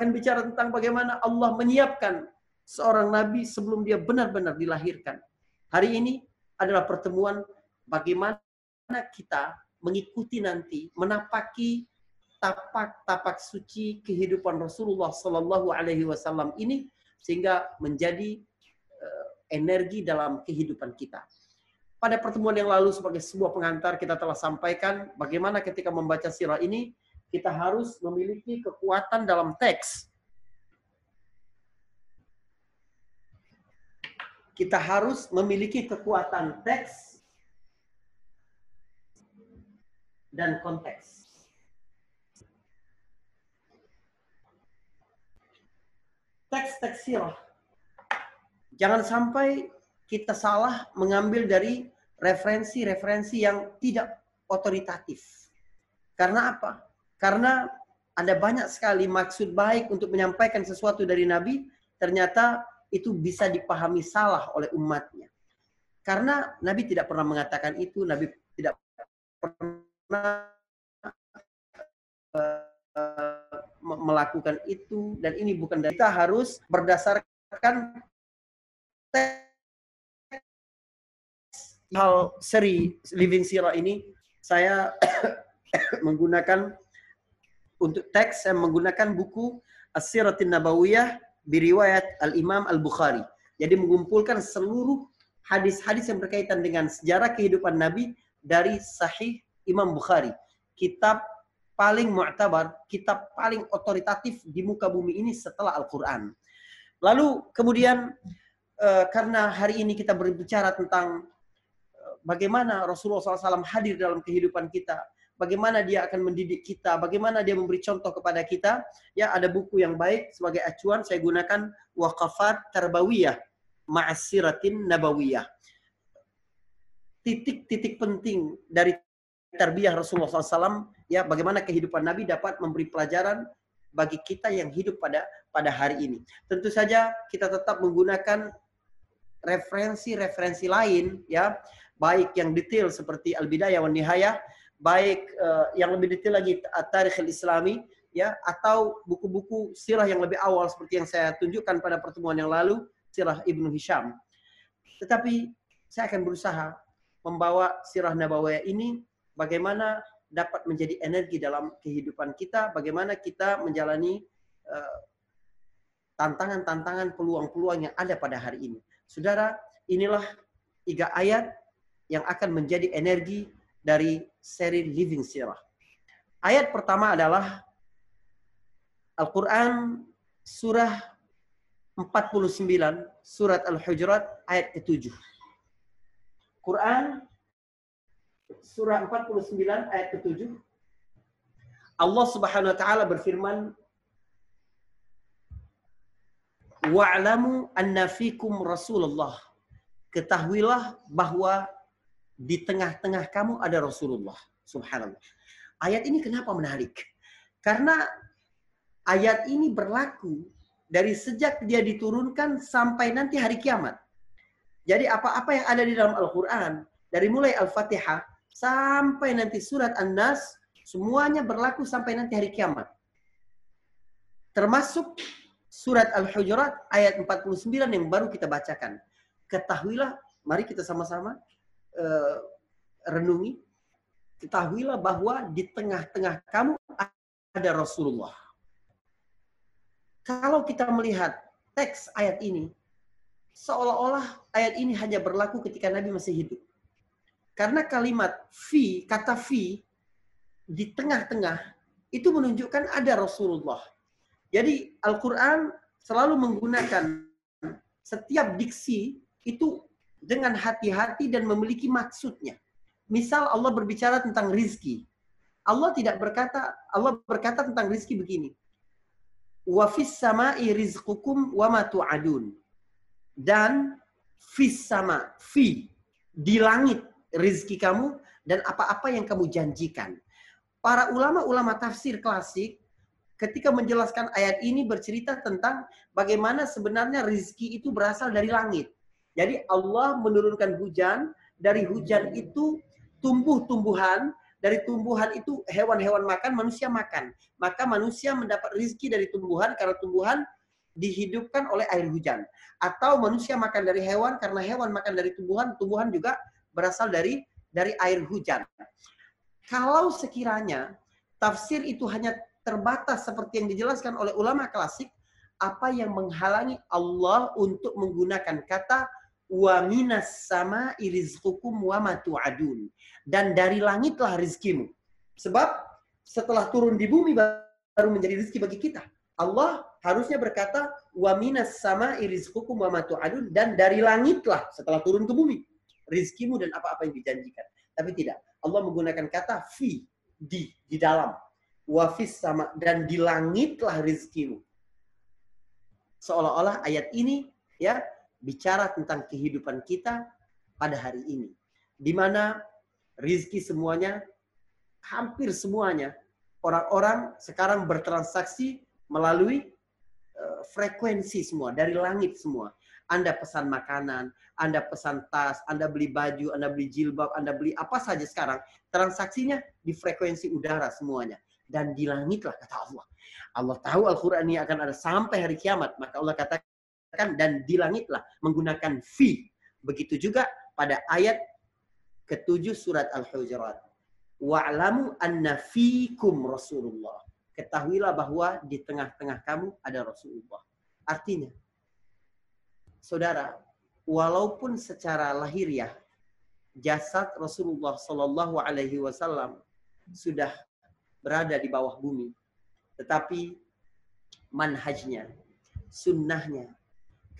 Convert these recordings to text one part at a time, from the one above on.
akan bicara tentang bagaimana Allah menyiapkan seorang nabi sebelum dia benar-benar dilahirkan. Hari ini adalah pertemuan bagaimana kita mengikuti nanti, menapaki tapak-tapak suci kehidupan Rasulullah Sallallahu Alaihi Wasallam ini sehingga menjadi uh, energi dalam kehidupan kita. Pada pertemuan yang lalu sebagai sebuah pengantar kita telah sampaikan bagaimana ketika membaca sirah ini kita harus memiliki kekuatan dalam teks. Kita harus memiliki kekuatan teks dan konteks. Teks-teks sirah. Jangan sampai kita salah mengambil dari referensi-referensi yang tidak otoritatif. Karena apa? Karena ada banyak sekali maksud baik untuk menyampaikan sesuatu dari Nabi, ternyata itu bisa dipahami salah oleh umatnya. Karena Nabi tidak pernah mengatakan itu, Nabi tidak pernah uh, melakukan itu, dan ini bukan dari kita harus berdasarkan hal seri Living Sirah ini, saya menggunakan untuk teks saya menggunakan buku As-Siratin Nabawiyah biriwayat Al-Imam Al-Bukhari. Jadi mengumpulkan seluruh hadis-hadis yang berkaitan dengan sejarah kehidupan Nabi dari Sahih Imam Bukhari. Kitab paling mu'tabar, kitab paling otoritatif di muka bumi ini setelah Al-Quran. Lalu kemudian eh, karena hari ini kita berbicara tentang eh, bagaimana Rasulullah SAW hadir dalam kehidupan kita, bagaimana dia akan mendidik kita, bagaimana dia memberi contoh kepada kita. Ya, ada buku yang baik sebagai acuan saya gunakan Waqafat Tarbawiyah Ma'asiratin Nabawiyah. Titik-titik penting dari tarbiyah Rasulullah SAW, ya bagaimana kehidupan Nabi dapat memberi pelajaran bagi kita yang hidup pada pada hari ini. Tentu saja kita tetap menggunakan referensi-referensi lain ya, baik yang detail seperti Al-Bidayah wan Nihayah baik uh, yang lebih detail lagi tarikh islami ya atau buku-buku sirah yang lebih awal seperti yang saya tunjukkan pada pertemuan yang lalu sirah Ibnu Hisham. Tetapi saya akan berusaha membawa sirah Nabawiyah ini bagaimana dapat menjadi energi dalam kehidupan kita, bagaimana kita menjalani uh, tantangan-tantangan, peluang-peluang yang ada pada hari ini. Saudara, inilah tiga ayat yang akan menjadi energi dari seri Living Sirah. Ayat pertama adalah Al-Quran surah 49, surat Al-Hujurat ayat ke-7. Quran surah 49 ayat ke-7. Allah Subhanahu wa taala berfirman Wa'lamu anna fikum Rasulullah. Ketahuilah bahwa di tengah-tengah kamu ada Rasulullah. Subhanallah. Ayat ini kenapa menarik? Karena ayat ini berlaku dari sejak dia diturunkan sampai nanti hari kiamat. Jadi apa-apa yang ada di dalam Al-Quran, dari mulai Al-Fatihah sampai nanti surat An-Nas, semuanya berlaku sampai nanti hari kiamat. Termasuk surat Al-Hujurat ayat 49 yang baru kita bacakan. Ketahuilah, mari kita sama-sama uh, renungi, ketahuilah bahwa di tengah-tengah kamu ada Rasulullah. Kalau kita melihat teks ayat ini, seolah-olah ayat ini hanya berlaku ketika Nabi masih hidup. Karena kalimat fi, kata fi, di tengah-tengah, itu menunjukkan ada Rasulullah. Jadi Al-Quran selalu menggunakan setiap diksi itu dengan hati-hati dan memiliki maksudnya. Misal Allah berbicara tentang rizki. Allah tidak berkata, Allah berkata tentang rizki begini. Wa fis sama'i rizqukum wa ma tu'adun. Dan fis sama, fi, di langit rizki kamu dan apa-apa yang kamu janjikan. Para ulama-ulama tafsir klasik ketika menjelaskan ayat ini bercerita tentang bagaimana sebenarnya rizki itu berasal dari langit. Jadi Allah menurunkan hujan, dari hujan itu tumbuh-tumbuhan, dari tumbuhan itu hewan-hewan makan, manusia makan. Maka manusia mendapat rizki dari tumbuhan karena tumbuhan dihidupkan oleh air hujan. Atau manusia makan dari hewan karena hewan makan dari tumbuhan, tumbuhan juga berasal dari dari air hujan. Kalau sekiranya tafsir itu hanya terbatas seperti yang dijelaskan oleh ulama klasik, apa yang menghalangi Allah untuk menggunakan kata wa minas sama irizqukum wa matu'adun. Dan dari langitlah rizkimu. Sebab setelah turun di bumi baru menjadi rizki bagi kita. Allah harusnya berkata wa minas sama irizqukum wa matu'adun dan dari langitlah setelah turun ke bumi rizkimu dan apa-apa yang dijanjikan. Tapi tidak. Allah menggunakan kata fi di di dalam wafis sama dan di langitlah rizkimu. Seolah-olah ayat ini ya bicara tentang kehidupan kita pada hari ini. Di mana rizki semuanya, hampir semuanya, orang-orang sekarang bertransaksi melalui uh, frekuensi semua, dari langit semua. Anda pesan makanan, Anda pesan tas, Anda beli baju, Anda beli jilbab, Anda beli apa saja sekarang. Transaksinya di frekuensi udara semuanya. Dan di langitlah kata Allah. Allah tahu Al-Quran ini akan ada sampai hari kiamat. Maka Allah katakan kan dan di langitlah menggunakan fi. Begitu juga pada ayat ketujuh surat Al-Hujurat. Wa'lamu anna fikum Rasulullah. Ketahuilah bahwa di tengah-tengah kamu ada Rasulullah. Artinya, saudara, walaupun secara lahiriah jasad Rasulullah Shallallahu Alaihi Wasallam sudah berada di bawah bumi, tetapi manhajnya, sunnahnya,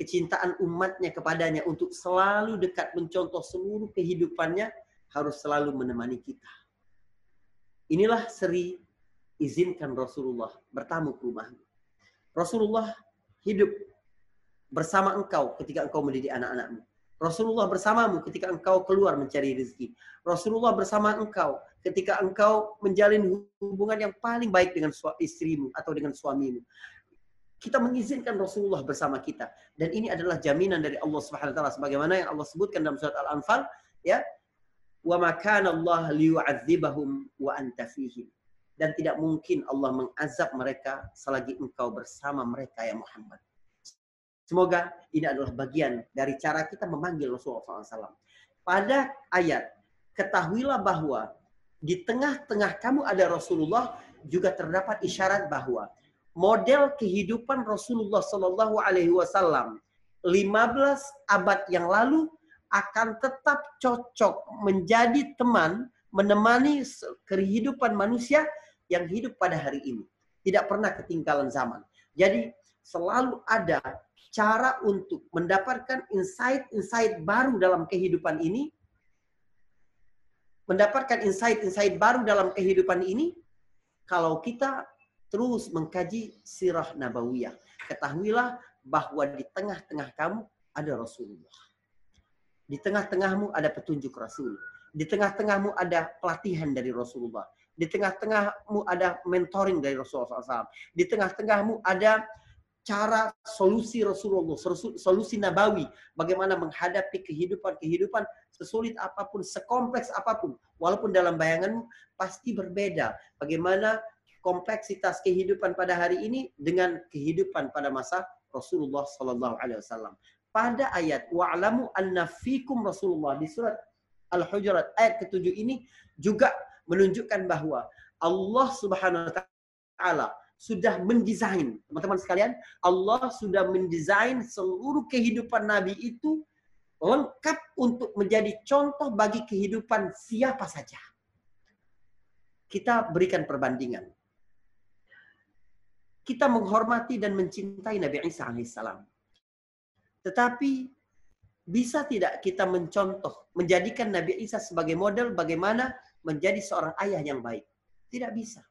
kecintaan umatnya kepadanya untuk selalu dekat mencontoh seluruh kehidupannya harus selalu menemani kita. Inilah seri izinkan Rasulullah bertamu ke rumahmu. Rasulullah hidup bersama engkau ketika engkau mendidik anak-anakmu. Rasulullah bersamamu ketika engkau keluar mencari rezeki. Rasulullah bersama engkau ketika engkau menjalin hubungan yang paling baik dengan istrimu atau dengan suamimu kita mengizinkan Rasulullah bersama kita dan ini adalah jaminan dari Allah Subhanahu wa taala sebagaimana yang Allah sebutkan dalam surat Al-Anfal ya wa makana Allah liyu'adzibahum wa anta fihim dan tidak mungkin Allah mengazab mereka selagi engkau bersama mereka ya Muhammad. Semoga ini adalah bagian dari cara kita memanggil Rasulullah SAW. Pada ayat, ketahuilah bahwa di tengah-tengah kamu ada Rasulullah juga terdapat isyarat bahwa model kehidupan Rasulullah Shallallahu Alaihi Wasallam 15 abad yang lalu akan tetap cocok menjadi teman menemani kehidupan manusia yang hidup pada hari ini. Tidak pernah ketinggalan zaman. Jadi selalu ada cara untuk mendapatkan insight-insight baru dalam kehidupan ini. Mendapatkan insight-insight baru dalam kehidupan ini kalau kita terus mengkaji sirah nabawiyah. Ketahuilah bahwa di tengah-tengah kamu ada Rasulullah. Di tengah-tengahmu ada petunjuk Rasul. Di tengah-tengahmu ada pelatihan dari Rasulullah. Di tengah-tengahmu ada mentoring dari Rasulullah SAW. Di tengah-tengahmu ada cara solusi Rasulullah, solusi Nabawi, bagaimana menghadapi kehidupan-kehidupan sesulit apa pun, sekompleks apa pun, walaupun dalam bayanganmu pasti berbeda. Bagaimana kompleksitas kehidupan pada hari ini dengan kehidupan pada masa Rasulullah Sallallahu Alaihi Wasallam. Pada ayat wa'lamu anna fikum Rasulullah di surat Al-Hujurat ayat ketujuh ini juga menunjukkan bahwa Allah Subhanahu wa taala sudah mendesain, teman-teman sekalian, Allah sudah mendesain seluruh kehidupan Nabi itu lengkap untuk menjadi contoh bagi kehidupan siapa saja. Kita berikan perbandingan kita menghormati dan mencintai Nabi Isa alaihissalam. Tetapi bisa tidak kita mencontoh, menjadikan Nabi Isa sebagai model bagaimana menjadi seorang ayah yang baik? Tidak bisa.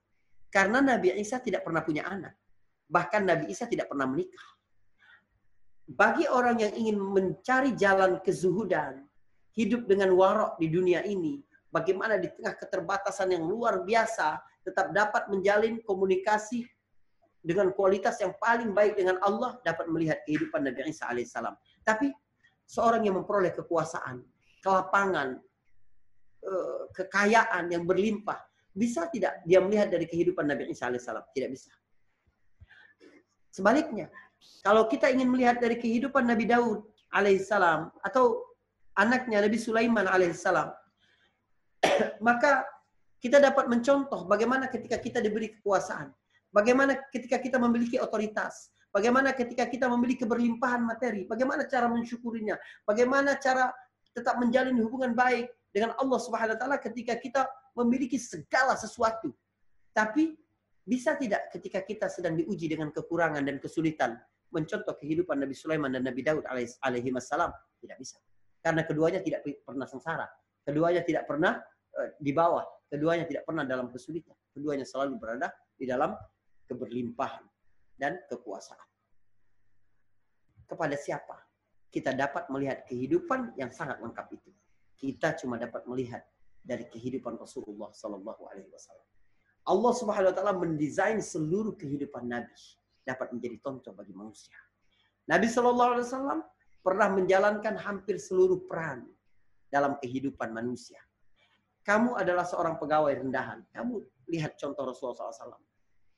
Karena Nabi Isa tidak pernah punya anak. Bahkan Nabi Isa tidak pernah menikah. Bagi orang yang ingin mencari jalan kezuhudan, hidup dengan warok di dunia ini, bagaimana di tengah keterbatasan yang luar biasa, tetap dapat menjalin komunikasi dengan kualitas yang paling baik dengan Allah dapat melihat kehidupan Nabi Isa alaihissalam. Tapi seorang yang memperoleh kekuasaan, kelapangan, uh, kekayaan yang berlimpah. Bisa tidak dia melihat dari kehidupan Nabi Isa alaihissalam? Tidak bisa. Sebaliknya, kalau kita ingin melihat dari kehidupan Nabi Daud alaihissalam atau anaknya Nabi Sulaiman alaihissalam, maka kita dapat mencontoh bagaimana ketika kita diberi kekuasaan, bagaimana ketika kita memiliki otoritas, bagaimana ketika kita memiliki keberlimpahan materi, bagaimana cara mensyukurinya, bagaimana cara tetap menjalin hubungan baik dengan Allah Subhanahu wa taala ketika kita memiliki segala sesuatu. Tapi bisa tidak ketika kita sedang diuji dengan kekurangan dan kesulitan mencontoh kehidupan Nabi Sulaiman dan Nabi Daud alaihi wassalam? Tidak bisa. Karena keduanya tidak pernah sengsara. Keduanya tidak pernah uh, di bawah. Keduanya tidak pernah dalam kesulitan. Keduanya selalu berada di dalam keberlimpahan dan kekuasaan. Kepada siapa kita dapat melihat kehidupan yang sangat lengkap itu? Kita cuma dapat melihat dari kehidupan Rasulullah Sallallahu Alaihi Wasallam. Allah Subhanahu wa taala mendesain seluruh kehidupan Nabi dapat menjadi contoh bagi manusia. Nabi Shallallahu alaihi wasallam pernah menjalankan hampir seluruh peran dalam kehidupan manusia. Kamu adalah seorang pegawai rendahan. Kamu lihat contoh Rasulullah SAW.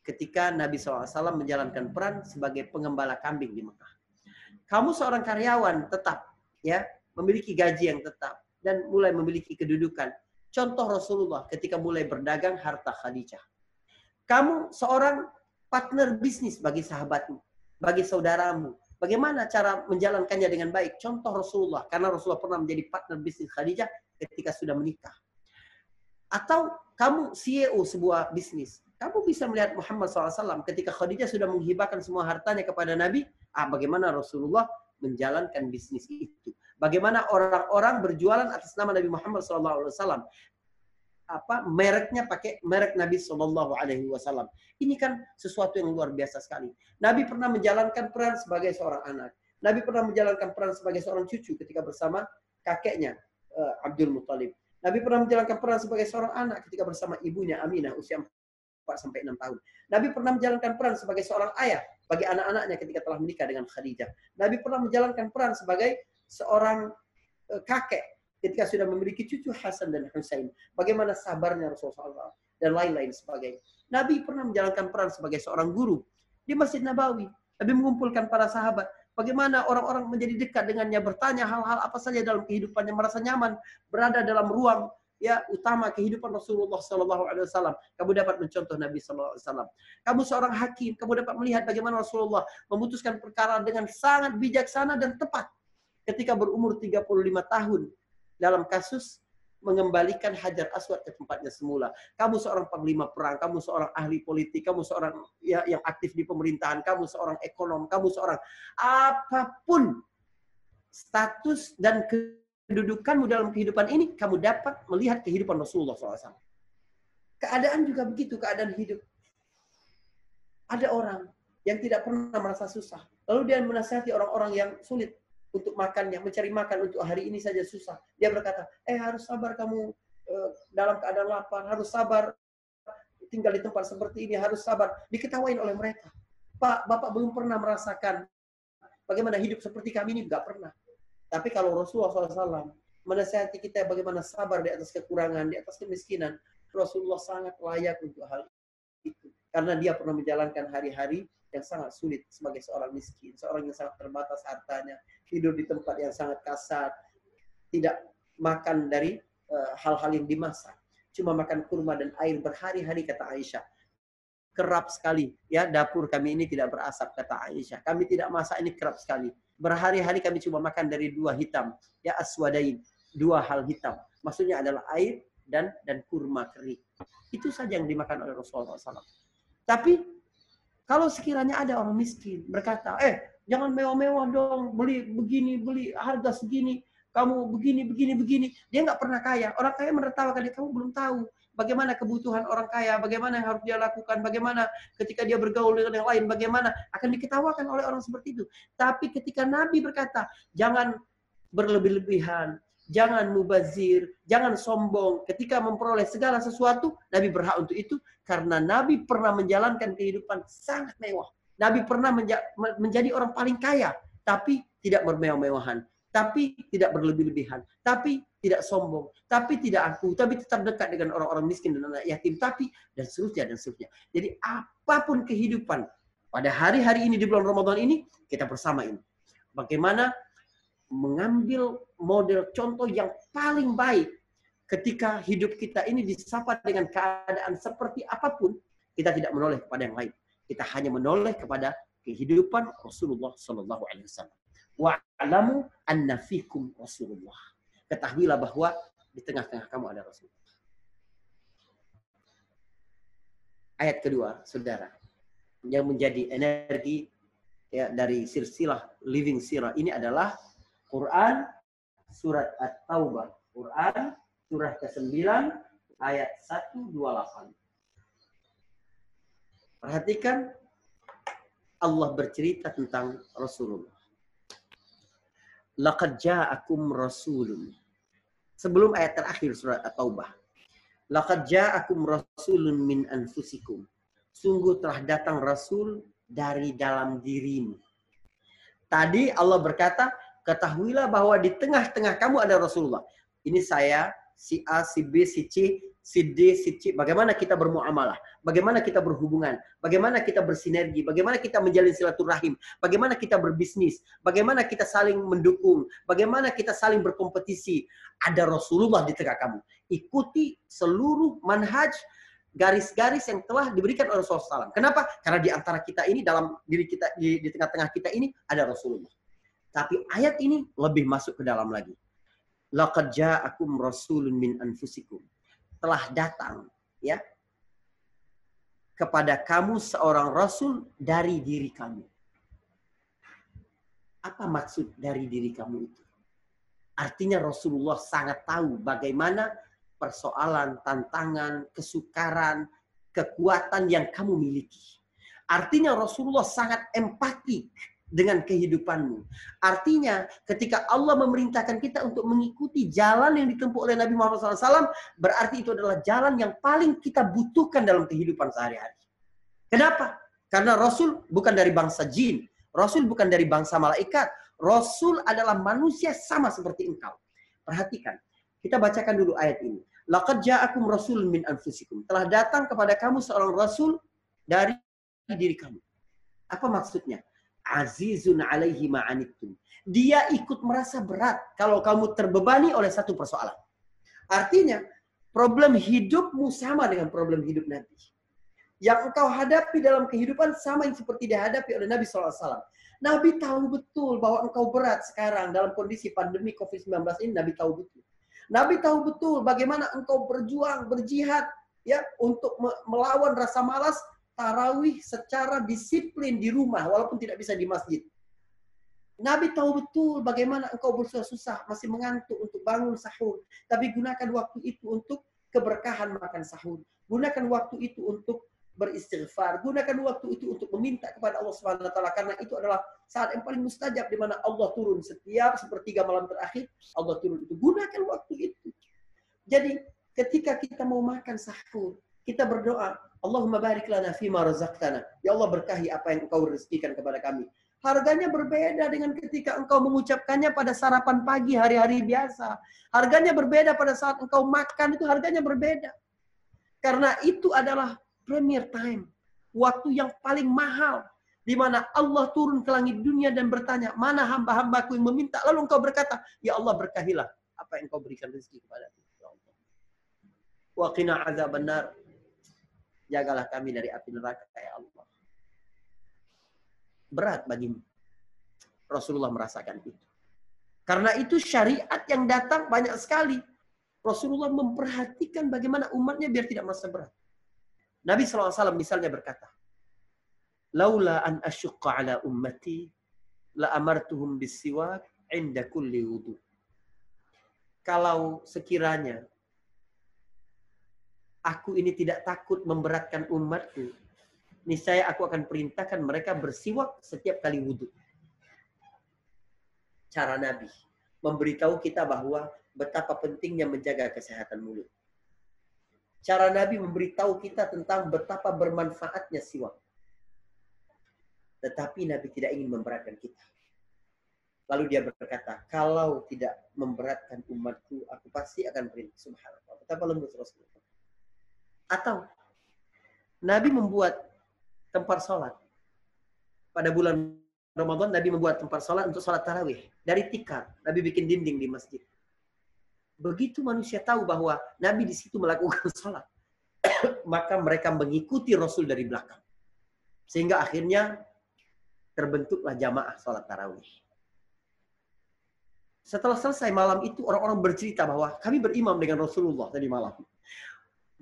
Ketika Nabi SAW menjalankan peran sebagai pengembala kambing di Mekah. Kamu seorang karyawan tetap, ya, memiliki gaji yang tetap dan mulai memiliki kedudukan Contoh Rasulullah ketika mulai berdagang harta Khadijah. Kamu seorang partner bisnis bagi sahabatmu, bagi saudaramu. Bagaimana cara menjalankannya dengan baik? Contoh Rasulullah, karena Rasulullah pernah menjadi partner bisnis Khadijah ketika sudah menikah. Atau kamu CEO sebuah bisnis, kamu bisa melihat Muhammad SAW ketika Khadijah sudah menghibahkan semua hartanya kepada Nabi. Ah, bagaimana Rasulullah menjalankan bisnis itu. Bagaimana orang-orang berjualan atas nama Nabi Muhammad SAW. Apa mereknya pakai merek Nabi Wasallam. Ini kan sesuatu yang luar biasa sekali. Nabi pernah menjalankan peran sebagai seorang anak. Nabi pernah menjalankan peran sebagai seorang cucu ketika bersama kakeknya uh, Abdul Muthalib. Nabi pernah menjalankan peran sebagai seorang anak ketika bersama ibunya Aminah usia 4 sampai 6 tahun. Nabi pernah menjalankan peran sebagai seorang ayah bagi anak-anaknya ketika telah menikah dengan Khadijah. Nabi pernah menjalankan peran sebagai seorang uh, kakek ketika sudah memiliki cucu Hasan dan Husain. Bagaimana sabarnya Rasulullah SAW dan lain-lain sebagainya. Nabi pernah menjalankan peran sebagai seorang guru di Masjid Nabawi. Nabi mengumpulkan para sahabat. Bagaimana orang-orang menjadi dekat dengannya, bertanya hal-hal apa saja dalam kehidupannya, merasa nyaman, berada dalam ruang ya utama kehidupan Rasulullah Sallallahu Alaihi Wasallam. Kamu dapat mencontoh Nabi Sallallahu Alaihi Wasallam. Kamu seorang hakim, kamu dapat melihat bagaimana Rasulullah memutuskan perkara dengan sangat bijaksana dan tepat ketika berumur 35 tahun dalam kasus mengembalikan Hajar Aswad ke tempatnya semula. Kamu seorang panglima perang, kamu seorang ahli politik, kamu seorang ya, yang aktif di pemerintahan, kamu seorang ekonom, kamu seorang apa pun status dan ke kedudukanmu dalam kehidupan ini, kamu dapat melihat kehidupan Rasulullah SAW. Keadaan juga begitu, keadaan hidup. Ada orang yang tidak pernah merasa susah. Lalu dia menasihati orang-orang yang sulit untuk makannya, mencari makan untuk hari ini saja susah. Dia berkata, eh harus sabar kamu eh, dalam keadaan lapar, harus sabar tinggal di tempat seperti ini, harus sabar. Diketawain oleh mereka. Pak, Bapak belum pernah merasakan bagaimana hidup seperti kami ini, enggak pernah. Tapi kalau Rasulullah SAW menasihati kita bagaimana sabar di atas kekurangan, di atas kemiskinan, Rasulullah sangat layak untuk hal itu. Karena dia pernah menjalankan hari-hari yang sangat sulit sebagai seorang miskin, seorang yang sangat terbatas hartanya, tidur di tempat yang sangat kasar, tidak makan dari eh, hal-hal uh, yang dimasak, cuma makan kurma dan air berhari-hari kata Aisyah. Kerap sekali ya dapur kami ini tidak berasap kata Aisyah. Kami tidak masak ini kerap sekali berhari-hari kami cuma makan dari dua hitam, ya aswadain, dua hal hitam. Maksudnya adalah air dan dan kurma kering. Itu saja yang dimakan oleh Rasulullah SAW. Tapi kalau sekiranya ada orang miskin berkata, eh jangan mewah-mewah dong, beli begini, beli harga segini, kamu begini, begini, begini. Dia nggak pernah kaya. Orang kaya menertawakan dia, kamu belum tahu bagaimana kebutuhan orang kaya, bagaimana yang harus dia lakukan, bagaimana ketika dia bergaul dengan yang lain, bagaimana akan diketawakan oleh orang seperti itu. Tapi ketika Nabi berkata, jangan berlebih-lebihan, jangan mubazir, jangan sombong. Ketika memperoleh segala sesuatu, Nabi berhak untuk itu karena Nabi pernah menjalankan kehidupan sangat mewah. Nabi pernah menja menjadi orang paling kaya, tapi tidak bermewah-mewahan. Tapi tidak berlebih-lebihan, tapi tidak sombong, tapi tidak aku, tapi tetap dekat dengan orang-orang miskin dan anak yatim, tapi dan seterusnya dan seterusnya. Jadi apa pun kehidupan pada hari-hari ini di bulan Ramadan ini kita bersama ini. Bagaimana mengambil model contoh yang paling baik ketika hidup kita ini disapa dengan keadaan seperti apa pun, kita tidak menoleh kepada yang lain. Kita hanya menoleh kepada kehidupan Rasulullah Sallallahu Alaihi Wasallam. Wa'lamu anna fikum Rasulullah. Ketahuilah bahwa di tengah-tengah kamu ada Rasulullah. Ayat kedua, saudara, yang menjadi energi ya, dari silsilah living sirah ini adalah Quran surat At-Taubah. Quran surah ke-9 ayat 128. Perhatikan Allah bercerita tentang Rasulullah. Laqad ja'akum rasulun. Sebelum ayat terakhir surat At-Taubah. Laqad ja'akum rasulun min anfusikum. Sungguh telah datang rasul dari dalam dirimu. Tadi Allah berkata, ketahuilah bahwa di tengah-tengah kamu ada Rasulullah. Ini saya, si A, si B, si C, si D, si C, bagaimana kita bermuamalah, bagaimana kita berhubungan, bagaimana kita bersinergi, bagaimana kita menjalin silaturahim, bagaimana kita berbisnis, bagaimana kita saling mendukung, bagaimana kita saling berkompetisi. Ada Rasulullah di tengah kamu. Ikuti seluruh manhaj garis-garis yang telah diberikan oleh Rasulullah SAW. Kenapa? Karena di antara kita ini, dalam diri kita, di, tengah-tengah kita ini, ada Rasulullah. Tapi ayat ini lebih masuk ke dalam lagi. Laqad ja'akum rasulun min anfusikum telah datang ya kepada kamu seorang rasul dari diri kamu. Apa maksud dari diri kamu itu? Artinya Rasulullah sangat tahu bagaimana persoalan, tantangan, kesukaran, kekuatan yang kamu miliki. Artinya Rasulullah sangat empatik dengan kehidupanmu. Artinya, ketika Allah memerintahkan kita untuk mengikuti jalan yang ditempuh oleh Nabi Muhammad SAW, berarti itu adalah jalan yang paling kita butuhkan dalam kehidupan sehari-hari. Kenapa? Karena Rasul bukan dari bangsa jin, Rasul bukan dari bangsa malaikat, Rasul adalah manusia sama seperti engkau. Perhatikan, kita bacakan dulu ayat ini. Laqad ja'akum rasul min anfusikum. Telah datang kepada kamu seorang rasul dari diri kamu. Apa maksudnya? Azizun alaihi ma'anittum. Dia ikut merasa berat kalau kamu terbebani oleh satu persoalan. Artinya, problem hidupmu sama dengan problem hidup Nabi. Yang engkau hadapi dalam kehidupan sama yang seperti dihadapi oleh Nabi SAW. Nabi tahu betul bahwa engkau berat sekarang dalam kondisi pandemi COVID-19 ini. Nabi tahu betul. Nabi tahu betul bagaimana engkau berjuang, berjihad ya untuk melawan rasa malas tarawih secara disiplin di rumah walaupun tidak bisa di masjid. Nabi tahu betul bagaimana engkau bersusah-susah, masih mengantuk untuk bangun sahur. Tapi gunakan waktu itu untuk keberkahan makan sahur. Gunakan waktu itu untuk beristighfar. Gunakan waktu itu untuk meminta kepada Allah taala karena itu adalah saat yang paling mustajab di mana Allah turun setiap sepertiga malam terakhir Allah turun itu. Gunakan waktu itu. Jadi ketika kita mau makan sahur, kita berdoa, Allahumma barik lana fima razaqtana. Ya Allah berkahi apa yang engkau rezekikan kepada kami. Harganya berbeda dengan ketika engkau mengucapkannya pada sarapan pagi hari-hari biasa. Harganya berbeda pada saat engkau makan itu harganya berbeda. Karena itu adalah premier time. Waktu yang paling mahal. Di mana Allah turun ke langit dunia dan bertanya, mana hamba-hambaku yang meminta. Lalu engkau berkata, ya Allah berkahilah apa yang engkau berikan rezeki kepada aku. Ya. Wa qina azab benar jagalah kami dari api neraka ya Allah. Berat bagimu. Rasulullah merasakan itu. Karena itu syariat yang datang banyak sekali. Rasulullah memperhatikan bagaimana umatnya biar tidak merasa berat. Nabi SAW misalnya berkata, Laula an asyukka ala ummati, la amartuhum bisiwak inda kulli wudu. Kalau sekiranya aku ini tidak takut memberatkan umatku, niscaya aku akan perintahkan mereka bersiwak setiap kali wudhu. Cara Nabi memberitahu kita bahwa betapa pentingnya menjaga kesehatan mulut. Cara Nabi memberitahu kita tentang betapa bermanfaatnya siwak. Tetapi Nabi tidak ingin memberatkan kita. Lalu dia berkata, kalau tidak memberatkan umatku, aku pasti akan perintah. Subhanallah. Betapa lembut Rasulullah. Atau Nabi membuat tempat sholat. Pada bulan Ramadan Nabi membuat tempat sholat untuk sholat tarawih. Dari tikar. Nabi bikin dinding di masjid. Begitu manusia tahu bahwa Nabi di situ melakukan sholat. maka mereka mengikuti Rasul dari belakang. Sehingga akhirnya terbentuklah jamaah sholat tarawih. Setelah selesai malam itu orang-orang bercerita bahwa kami berimam dengan Rasulullah tadi malam.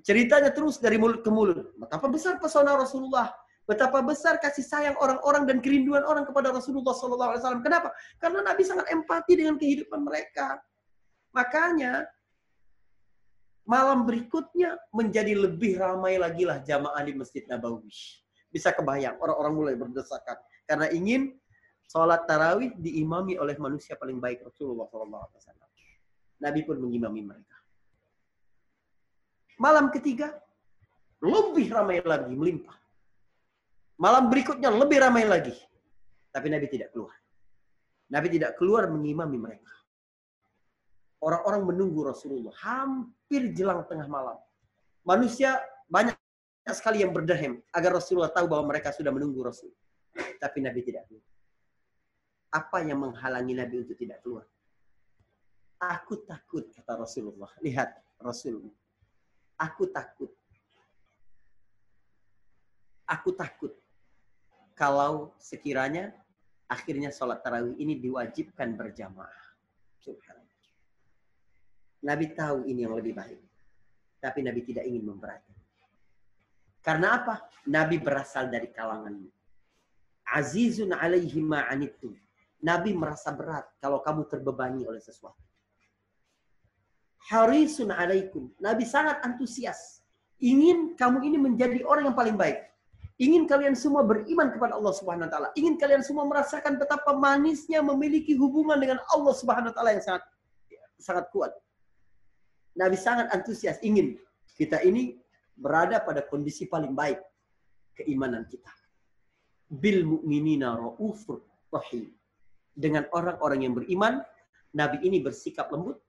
Ceritanya terus dari mulut ke mulut. Betapa besar pesona Rasulullah. Betapa besar kasih sayang orang-orang dan kerinduan orang kepada Rasulullah SAW. Kenapa? Karena Nabi sangat empati dengan kehidupan mereka. Makanya malam berikutnya menjadi lebih ramai lagi lah jamaah di Masjid Nabawi bisa kebayang orang-orang mulai berdesakan karena ingin sholat tarawih diimami oleh manusia paling baik Rasulullah SAW. Nabi pun mengimami mereka. Malam ketiga lebih ramai lagi melimpah. Malam berikutnya lebih ramai lagi. Tapi Nabi tidak keluar. Nabi tidak keluar mengimami mereka. Orang-orang menunggu Rasulullah hampir jelang tengah malam. Manusia banyak sekali yang berdehem agar Rasulullah tahu bahwa mereka sudah menunggu Rasul. Tapi Nabi tidak keluar. Apa yang menghalangi Nabi untuk tidak keluar? Aku takut, kata Rasulullah. Lihat Rasulullah. Aku takut. Aku takut. Kalau sekiranya akhirnya sholat tarawih ini diwajibkan berjamaah. Nabi tahu ini yang lebih baik. Tapi Nabi tidak ingin memberatkan. Karena apa? Nabi berasal dari kalanganmu. Azizun alaihi ma'anittum. Nabi merasa berat kalau kamu terbebani oleh sesuatu. Harisun alaikum. Nabi sangat antusias. Ingin kamu ini menjadi orang yang paling baik. Ingin kalian semua beriman kepada Allah Subhanahu wa taala. Ingin kalian semua merasakan betapa manisnya memiliki hubungan dengan Allah Subhanahu wa taala yang sangat sangat kuat. Nabi sangat antusias ingin kita ini berada pada kondisi paling baik keimanan kita. Bil mu'minina ra'ufur rahim. Dengan orang-orang yang beriman, Nabi ini bersikap lembut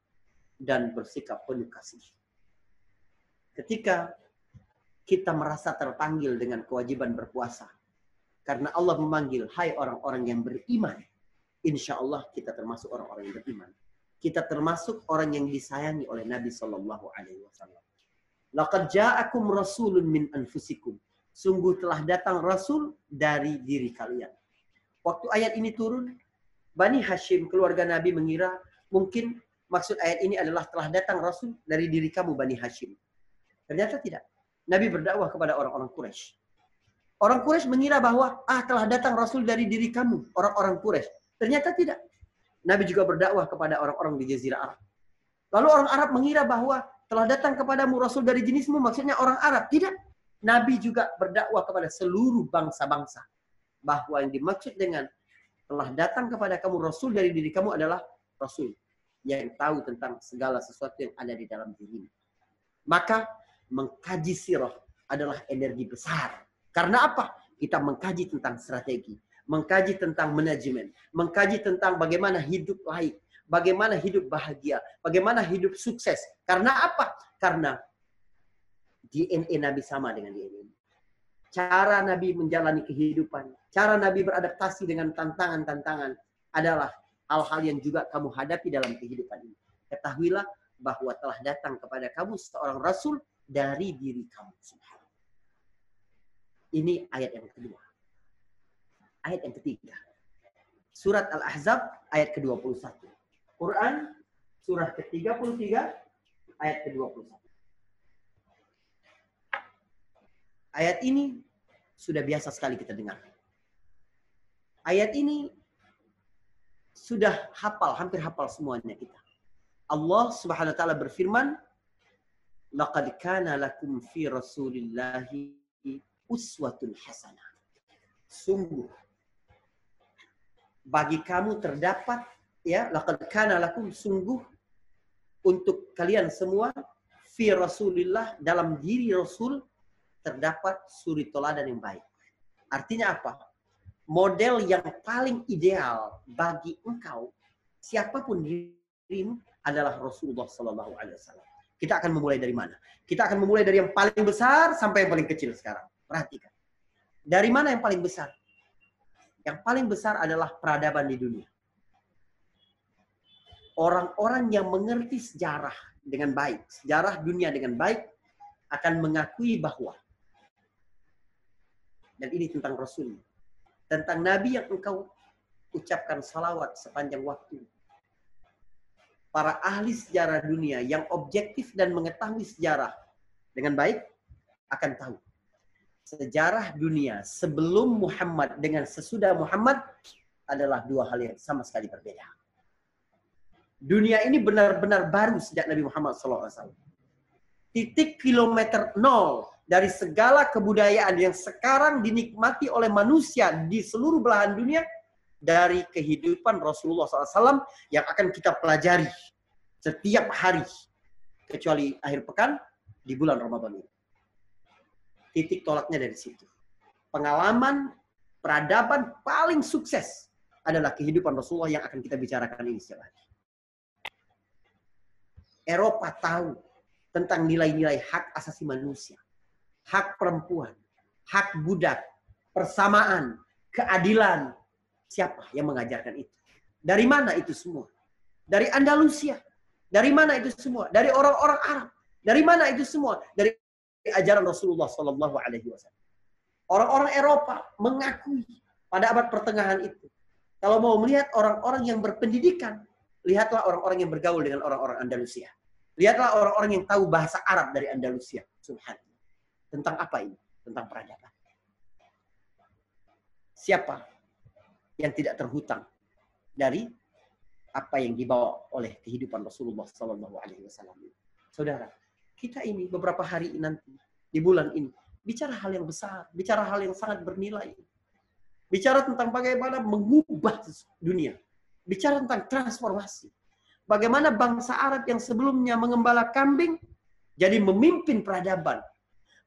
dan bersikap penuh kasih. Ketika kita merasa terpanggil dengan kewajiban berpuasa, karena Allah memanggil, hai orang-orang yang beriman, insya Allah kita termasuk orang-orang yang beriman. Kita termasuk orang yang disayangi oleh Nabi Shallallahu Alaihi Wasallam. Laqad ja'akum rasulun min anfusikum. Sungguh telah datang rasul dari diri kalian. Waktu ayat ini turun, Bani Hashim, keluarga Nabi mengira mungkin maksud ayat ini adalah telah datang rasul dari diri kamu Bani Hashim. Ternyata tidak. Nabi berdakwah kepada orang-orang Quraisy. Orang Quraisy mengira bahwa ah telah datang rasul dari diri kamu, orang-orang Quraisy. Ternyata tidak. Nabi juga berdakwah kepada orang-orang di jazirah Arab. Lalu orang Arab mengira bahwa telah datang kepadamu Rasul dari jenismu, maksudnya orang Arab. Tidak. Nabi juga berdakwah kepada seluruh bangsa-bangsa. Bahwa yang dimaksud dengan telah datang kepada kamu Rasul dari diri kamu adalah Rasul. Yang tahu tentang segala sesuatu yang ada di dalam dirimu. Maka mengkaji sirah adalah energi besar. Karena apa? Kita mengkaji tentang strategi. Mengkaji tentang manajemen. Mengkaji tentang bagaimana hidup baik bagaimana hidup bahagia, bagaimana hidup sukses. Karena apa? Karena DNA Nabi sama dengan DNA. Cara Nabi menjalani kehidupan, cara Nabi beradaptasi dengan tantangan-tantangan adalah hal-hal yang juga kamu hadapi dalam kehidupan ini. Ketahuilah bahwa telah datang kepada kamu seorang rasul dari diri kamu. Ini ayat yang kedua. Ayat yang ketiga. Surat Al-Ahzab ayat ke-21. Quran surah ke-33 ayat ke-21. Ayat ini sudah biasa sekali kita dengar. Ayat ini sudah hafal, hampir hafal semuanya kita. Allah Subhanahu wa taala berfirman, "Laqad kana lakum fi Rasulillahi uswatun hasanah." Sungguh bagi kamu terdapat ya laqad kana lakum sungguh untuk kalian semua fi Rasulillah dalam diri Rasul terdapat suri toladan yang baik. Artinya apa? Model yang paling ideal bagi engkau, siapa pun dirimu adalah Rasulullah Sallallahu Alaihi Wasallam. Kita akan memulai dari mana? Kita akan memulai dari yang paling besar sampai yang paling kecil sekarang. Perhatikan. Dari mana yang paling besar? Yang paling besar adalah peradaban di dunia. Orang-orang yang mengerti sejarah dengan baik, sejarah dunia dengan baik, akan mengakui bahwa dan ini tentang Rasul, tentang Nabi yang engkau ucapkan salawat sepanjang waktu. Para ahli sejarah dunia yang objektif dan mengetahui sejarah dengan baik akan tahu. Sejarah dunia sebelum Muhammad dengan sesudah Muhammad adalah dua hal yang sama sekali berbeda. Dunia ini benar-benar baru sejak Nabi Muhammad SAW. Titik kilometer nol dari segala kebudayaan yang sekarang dinikmati oleh manusia di seluruh belahan dunia dari kehidupan Rasulullah SAW yang akan kita pelajari setiap hari kecuali akhir pekan di bulan Ramadan ini. Titik tolaknya dari situ. Pengalaman peradaban paling sukses adalah kehidupan Rasulullah yang akan kita bicarakan ini setiap hari. Eropa tahu tentang nilai-nilai hak asasi manusia hak perempuan, hak budak, persamaan, keadilan. Siapa yang mengajarkan itu? Dari mana itu semua? Dari Andalusia. Dari mana itu semua? Dari orang-orang Arab. Dari mana itu semua? Dari ajaran Rasulullah Sallallahu Alaihi Wasallam. Orang-orang Eropa mengakui pada abad pertengahan itu. Kalau mau melihat orang-orang yang berpendidikan, lihatlah orang-orang yang bergaul dengan orang-orang Andalusia. Lihatlah orang-orang yang tahu bahasa Arab dari Andalusia. Subhanallah. Tentang apa ini? Tentang peradaban. Siapa yang tidak terhutang dari apa yang dibawa oleh kehidupan Rasulullah Sallallahu Alaihi Wasallam. Saudara, kita ini beberapa hari nanti di bulan ini bicara hal yang besar, bicara hal yang sangat bernilai, bicara tentang bagaimana mengubah dunia, bicara tentang transformasi. Bagaimana bangsa Arab yang sebelumnya mengembala kambing jadi memimpin peradaban,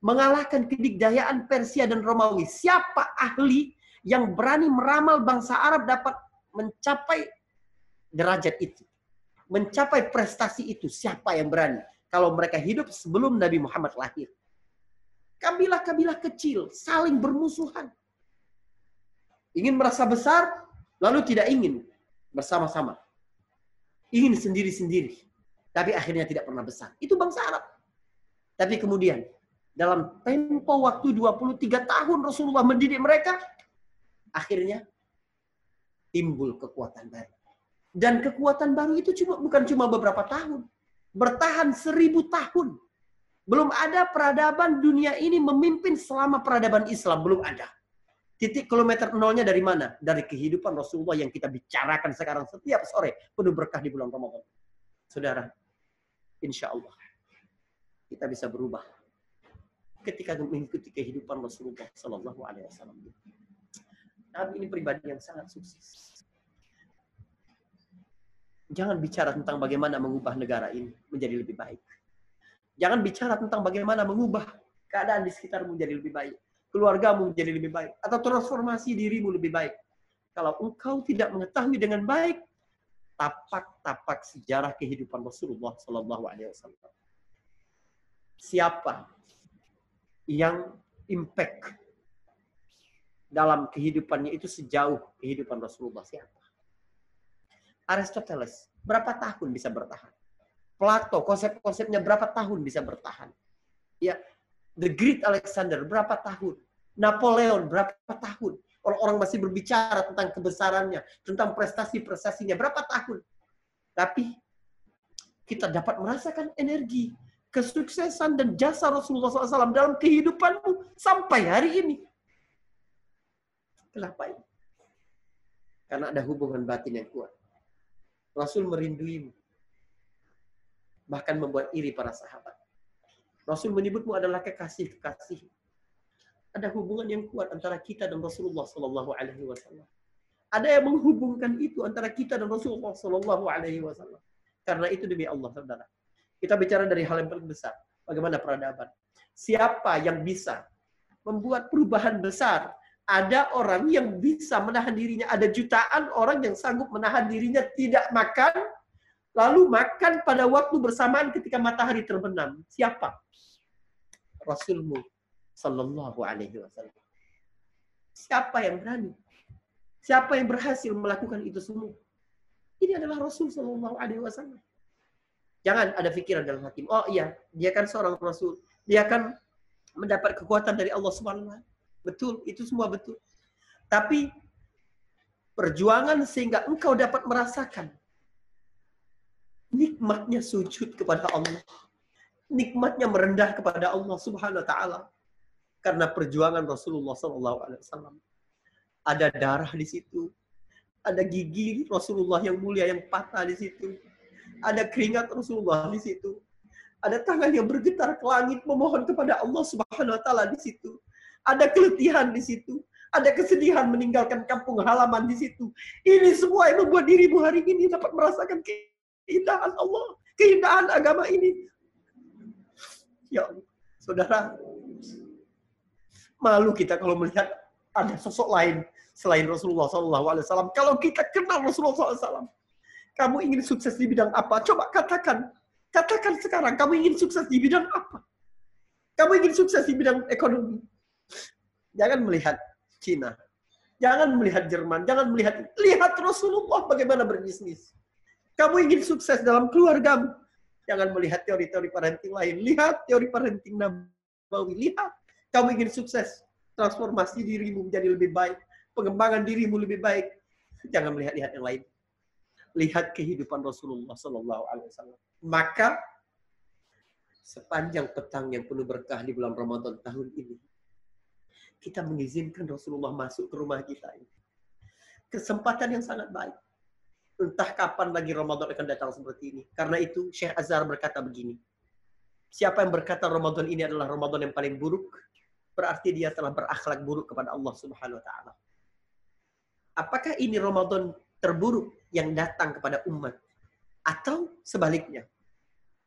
mengalahkan kedikdayaan Persia dan Romawi. Siapa ahli yang berani meramal bangsa Arab dapat mencapai derajat itu? Mencapai prestasi itu, siapa yang berani? Kalau mereka hidup sebelum Nabi Muhammad lahir. Kabilah-kabilah kecil saling bermusuhan. Ingin merasa besar, lalu tidak ingin bersama-sama. Ingin sendiri-sendiri. Tapi akhirnya tidak pernah besar. Itu bangsa Arab. Tapi kemudian dalam tempo waktu 23 tahun Rasulullah mendidik mereka, akhirnya timbul kekuatan baru. Dan kekuatan baru itu cuma bukan cuma beberapa tahun, bertahan seribu tahun. Belum ada peradaban dunia ini memimpin selama peradaban Islam, belum ada. Titik kilometer nolnya dari mana? Dari kehidupan Rasulullah yang kita bicarakan sekarang setiap sore, penuh berkah di bulan Ramadan. Saudara, insya Allah kita bisa berubah ketika mengikuti kehidupan Rasulullah Sallallahu Alaihi Wasallam. Nabi ini pribadi yang sangat sukses. Jangan bicara tentang bagaimana mengubah negara ini menjadi lebih baik. Jangan bicara tentang bagaimana mengubah keadaan di sekitar menjadi lebih baik. Keluargamu menjadi lebih baik. Atau transformasi dirimu lebih baik. Kalau engkau tidak mengetahui dengan baik, tapak-tapak sejarah kehidupan Rasulullah Sallallahu Alaihi Wasallam. Siapa yang impact dalam kehidupannya itu sejauh kehidupan Rasulullah siapa? Aristoteles berapa tahun bisa bertahan? Plato konsep-konsepnya berapa tahun bisa bertahan? Ya, The Great Alexander berapa tahun? Napoleon berapa tahun? Orang-orang masih berbicara tentang kebesarannya, tentang prestasi-prestasinya berapa tahun? Tapi kita dapat merasakan energi kesuksesan dan jasa Rasulullah SAW dalam kehidupanmu sampai hari ini. Kenapa ini? Karena ada hubungan batin yang kuat. Rasul merinduimu. Bahkan membuat iri para sahabat. Rasul menyebutmu adalah kekasih-kekasih. Ada hubungan yang kuat antara kita dan Rasulullah Wasallam. Ada yang menghubungkan itu antara kita dan Rasulullah Wasallam. Karena itu demi Allah, saudara. Kita bicara dari hal yang paling besar. Bagaimana peradaban. Siapa yang bisa membuat perubahan besar ada orang yang bisa menahan dirinya. Ada jutaan orang yang sanggup menahan dirinya tidak makan, lalu makan pada waktu bersamaan ketika matahari terbenam. Siapa? Rasulmu Sallallahu Alaihi Wasallam. Siapa yang berani? Siapa yang berhasil melakukan itu semua? Ini adalah Rasul Sallallahu Alaihi Wasallam. Jangan ada pikiran dalam hati. Oh iya, dia kan seorang Rasul. Dia akan mendapat kekuatan dari Allah Wa Betul, itu semua betul. Tapi perjuangan sehingga engkau dapat merasakan nikmatnya sujud kepada Allah. Nikmatnya merendah kepada Allah Subhanahu wa taala. Karena perjuangan Rasulullah wasallam. Ada darah di situ. Ada gigi Rasulullah yang mulia yang patah di situ. Ada keringat Rasulullah di situ. Ada tangan yang bergetar ke langit memohon kepada Allah Subhanahu wa taala di situ ada keletihan di situ, ada kesedihan meninggalkan kampung halaman di situ. Ini semua yang membuat dirimu hari ini dapat merasakan keindahan Allah, keindahan agama ini. Ya saudara, malu kita kalau melihat ada sosok lain selain Rasulullah SAW. Kalau kita kenal Rasulullah SAW, kamu ingin sukses di bidang apa? Coba katakan, katakan sekarang kamu ingin sukses di bidang apa? Kamu ingin sukses di bidang ekonomi, Jangan melihat Cina. Jangan melihat Jerman. Jangan melihat. Lihat Rasulullah bagaimana berbisnis. Kamu ingin sukses dalam keluargamu. Jangan melihat teori-teori parenting lain. Lihat teori parenting Nabawi. Lihat. Kamu ingin sukses. Transformasi dirimu menjadi lebih baik. Pengembangan dirimu lebih baik. Jangan melihat-lihat yang lain. Lihat kehidupan Rasulullah Sallallahu Alaihi Wasallam. Maka sepanjang petang yang penuh berkah di bulan Ramadan tahun ini, kita mengizinkan Rasulullah masuk ke rumah kita ini. Kesempatan yang sangat baik. Entah kapan lagi Ramadan akan datang seperti ini. Karena itu Syekh Azhar berkata begini. Siapa yang berkata Ramadan ini adalah Ramadan yang paling buruk, berarti dia telah berakhlak buruk kepada Allah Subhanahu wa taala. Apakah ini Ramadan terburuk yang datang kepada umat atau sebaliknya?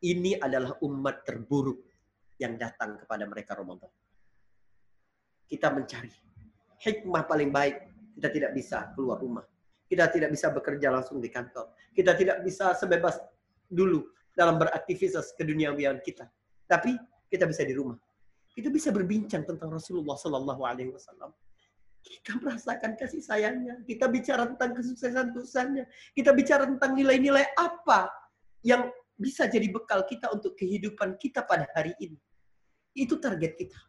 Ini adalah umat terburuk yang datang kepada mereka Ramadan kita mencari hikmah paling baik. Kita tidak bisa keluar rumah. Kita tidak bisa bekerja langsung di kantor. Kita tidak bisa sebebas dulu dalam beraktivitas keduniawian kita. Tapi kita bisa di rumah. Kita bisa berbincang tentang Rasulullah Sallallahu Alaihi Wasallam. Kita merasakan kasih sayangnya. Kita bicara tentang kesuksesan tusannya. Kita bicara tentang nilai-nilai apa yang bisa jadi bekal kita untuk kehidupan kita pada hari ini. Itu target kita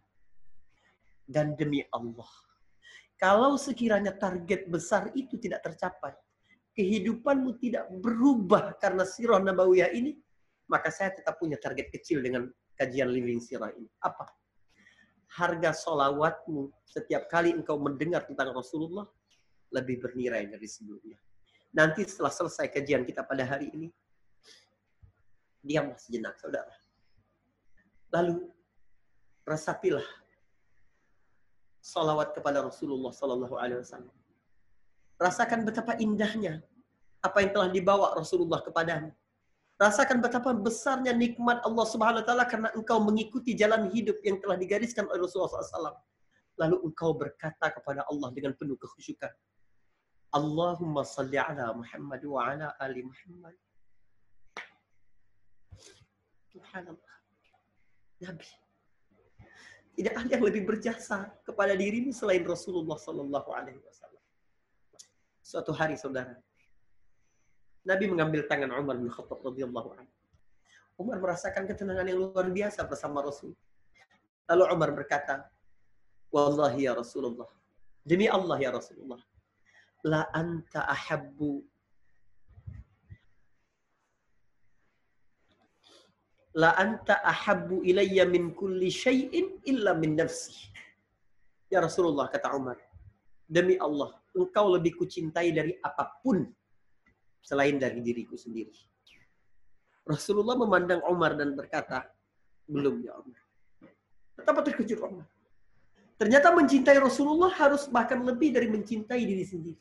dan demi Allah. Kalau sekiranya target besar itu tidak tercapai, kehidupanmu tidak berubah karena sirah nabawiyah ini, maka saya tetap punya target kecil dengan kajian living sirah ini. Apa? Harga solawatmu setiap kali engkau mendengar tentang Rasulullah lebih bernilai dari sebelumnya. Nanti setelah selesai kajian kita pada hari ini, diamlah sejenak, saudara. Lalu, resapilah salawat kepada Rasulullah Sallallahu Alaihi Wasallam. Rasakan betapa indahnya apa yang telah dibawa Rasulullah kepadamu. Rasakan betapa besarnya nikmat Allah Subhanahu Wa Taala karena engkau mengikuti jalan hidup yang telah digariskan oleh Rasulullah SAW. Lalu engkau berkata kepada Allah dengan penuh kekhusyukan. Allahumma salli ala Muhammad wa ala ali Muhammad. Subhanallah. Nabi tidak ada yang lebih berjasa kepada dirimu selain Rasulullah Sallallahu Alaihi Wasallam. Suatu hari, saudara, Nabi mengambil tangan Umar bin Khattab radhiyallahu anhu. Umar merasakan ketenangan yang luar biasa bersama Rasul. Lalu Umar berkata, Wallahi ya Rasulullah, demi Allah ya Rasulullah, la anta ahabbu la anta ahabbu ilayya min kulli syai'in illa min nafsi. Ya Rasulullah kata Umar, demi Allah, engkau lebih kucintai dari apa pun selain dari diriku sendiri. Rasulullah memandang Umar dan berkata, belum ya Umar. Betapa terkejut Umar. Ternyata mencintai Rasulullah harus bahkan lebih dari mencintai diri sendiri.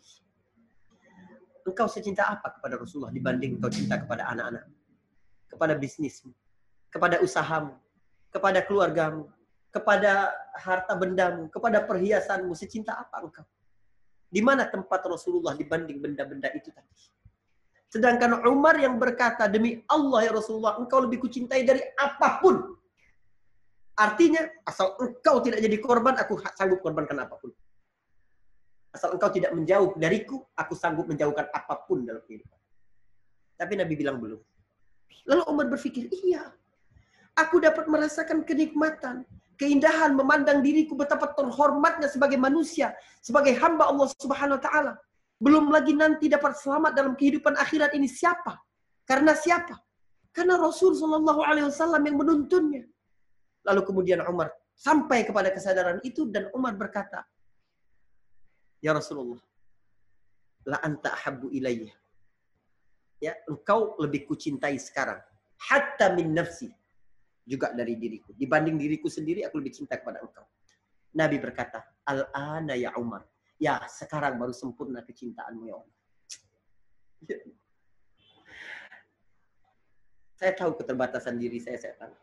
Engkau secinta apa kepada Rasulullah dibanding engkau cinta kepada anak-anak, kepada bisnismu, kepada usahamu, kepada keluargamu, kepada harta bendamu, kepada perhiasanmu, secinta apa engkau? Di mana tempat Rasulullah dibanding benda-benda itu tadi? Sedangkan Umar yang berkata, demi Allah ya Rasulullah, engkau lebih kucintai dari apa pun. Artinya, asal engkau tidak jadi korban, aku sanggup korbankan apa pun. Asal engkau tidak menjauh dariku, aku sanggup menjauhkan apa pun dalam kehidupan. Tapi Nabi bilang belum. Lalu Umar berpikir, iya, aku dapat merasakan kenikmatan, keindahan memandang diriku betapa terhormatnya sebagai manusia, sebagai hamba Allah Subhanahu wa taala. Belum lagi nanti dapat selamat dalam kehidupan akhirat ini siapa? Karena siapa? Karena Rasul Shallallahu alaihi wasallam yang menuntunnya. Lalu kemudian Umar sampai kepada kesadaran itu dan Umar berkata, "Ya Rasulullah, la anta ahabbu ilayya." Ya, engkau lebih kucintai sekarang hatta min nafsi juga dari diriku. Dibanding diriku sendiri, aku lebih cinta kepada engkau. Nabi berkata, Al-ana ya Umar. Ya, sekarang baru sempurna kecintaanmu ya Umar. Saya tahu keterbatasan diri saya, saya tahu.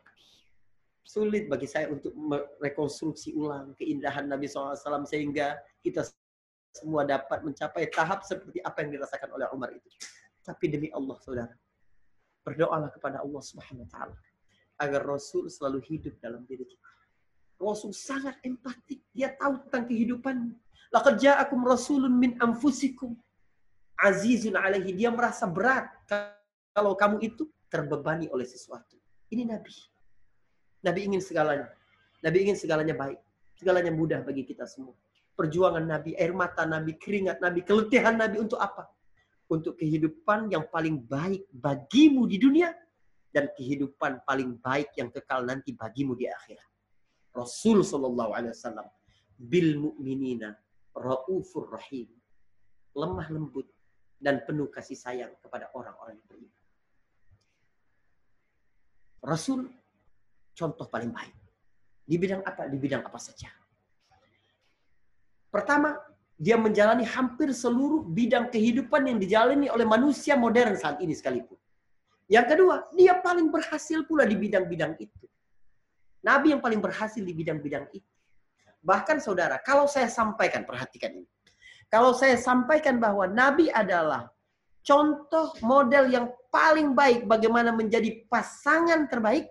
Sulit bagi saya untuk merekonstruksi ulang keindahan Nabi SAW sehingga kita semua dapat mencapai tahap seperti apa yang dirasakan oleh Umar itu. Tapi demi Allah, saudara, berdoalah kepada Allah Subhanahu Taala agar Rasul selalu hidup dalam diri kita. Rasul sangat empatik. Dia tahu tentang kehidupan. Laqad ja'akum rasulun min anfusikum. Azizun alaihi. Dia merasa berat kalau kamu itu terbebani oleh sesuatu. Ini Nabi. Nabi ingin segalanya. Nabi ingin segalanya baik. Segalanya mudah bagi kita semua. Perjuangan Nabi, air mata Nabi, keringat Nabi, keletihan Nabi untuk apa? Untuk kehidupan yang paling baik bagimu di dunia dan kehidupan paling baik yang kekal nanti bagimu di akhirat. Rasul Shallallahu Alaihi Wasallam bil mu'minina raufur rahim lemah lembut dan penuh kasih sayang kepada orang-orang yang beriman. Rasul contoh paling baik. Di bidang apa? Di bidang apa saja. Pertama, dia menjalani hampir seluruh bidang kehidupan yang dijalani oleh manusia modern saat ini sekalipun. Yang kedua, dia paling berhasil pula di bidang-bidang itu. Nabi yang paling berhasil di bidang-bidang itu. Bahkan saudara, kalau saya sampaikan, perhatikan ini. Kalau saya sampaikan bahwa Nabi adalah contoh model yang paling baik bagaimana menjadi pasangan terbaik,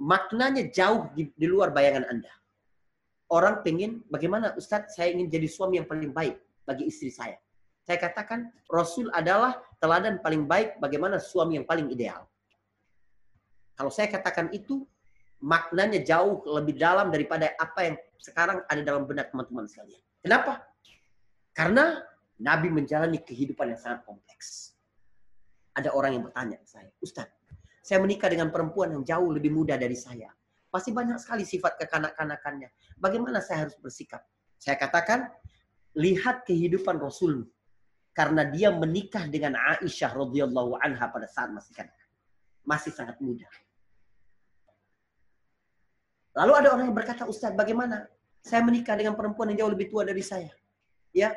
maknanya jauh di, di luar bayangan Anda. Orang pengen, bagaimana Ustadz, saya ingin jadi suami yang paling baik bagi istri saya. Saya katakan Rasul adalah teladan paling baik bagaimana suami yang paling ideal. Kalau saya katakan itu, maknanya jauh lebih dalam daripada apa yang sekarang ada dalam benak teman-teman sekalian. Kenapa? Karena Nabi menjalani kehidupan yang sangat kompleks. Ada orang yang bertanya ke saya, Ustaz, saya menikah dengan perempuan yang jauh lebih muda dari saya. Pasti banyak sekali sifat kekanak-kanakannya. Bagaimana saya harus bersikap? Saya katakan, lihat kehidupan Rasul karena dia menikah dengan Aisyah radhiyallahu anha pada saat masih kan masih sangat muda. Lalu ada orang yang berkata, Ustaz, bagaimana? Saya menikah dengan perempuan yang jauh lebih tua dari saya. Ya,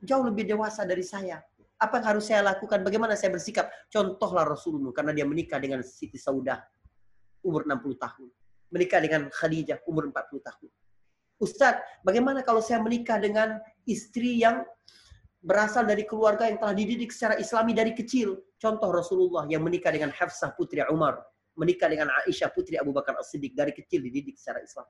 jauh lebih dewasa dari saya. Apa yang harus saya lakukan? Bagaimana saya bersikap? Contohlah Rasulullah karena dia menikah dengan Siti Saudah umur 60 tahun. Menikah dengan Khadijah umur 40 tahun. Ustaz, bagaimana kalau saya menikah dengan istri yang berasal dari keluarga yang telah dididik secara islami dari kecil. Contoh Rasulullah yang menikah dengan Hafsah putri Umar, menikah dengan Aisyah putri Abu Bakar As-Siddiq dari kecil dididik secara Islam.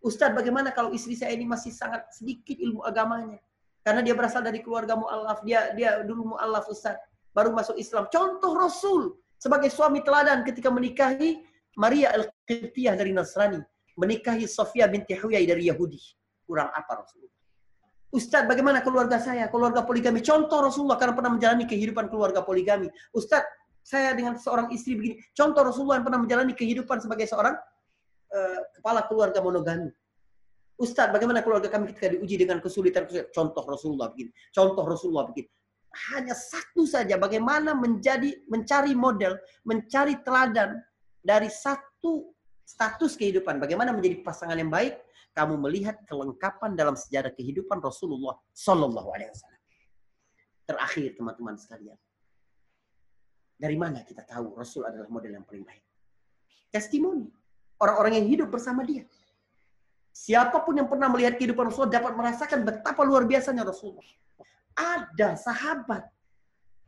Ustadz, bagaimana kalau istri saya ini masih sangat sedikit ilmu agamanya? Karena dia berasal dari keluarga mu'alaf, dia dia dulu mu'alaf Ustadz, baru masuk Islam. Contoh Rasul sebagai suami teladan ketika menikahi Maria Al-Qibtiyah dari Nasrani, menikahi Sofia binti Huyai dari Yahudi. Kurang apa Rasulullah? Ustadz, bagaimana keluarga saya? Keluarga poligami. Contoh Rasulullah karena pernah menjalani kehidupan keluarga poligami. Ustadz, saya dengan seorang istri begini. Contoh Rasulullah yang pernah menjalani kehidupan sebagai seorang uh, kepala keluarga monogami. Ustadz, bagaimana keluarga kami ketika diuji dengan kesulitan? Contoh Rasulullah begini. Contoh Rasulullah begini. Hanya satu saja bagaimana menjadi mencari model, mencari teladan dari satu status kehidupan. Bagaimana menjadi pasangan yang baik, kamu melihat kelengkapan dalam sejarah kehidupan Rasulullah Shallallahu Alaihi Wasallam. Terakhir teman-teman sekalian, dari mana kita tahu Rasul adalah model yang paling baik? Testimoni. orang-orang yang hidup bersama dia. Siapa pun yang pernah melihat kehidupan Rasulullah dapat merasakan betapa luar biasanya Rasulullah. Ada sahabat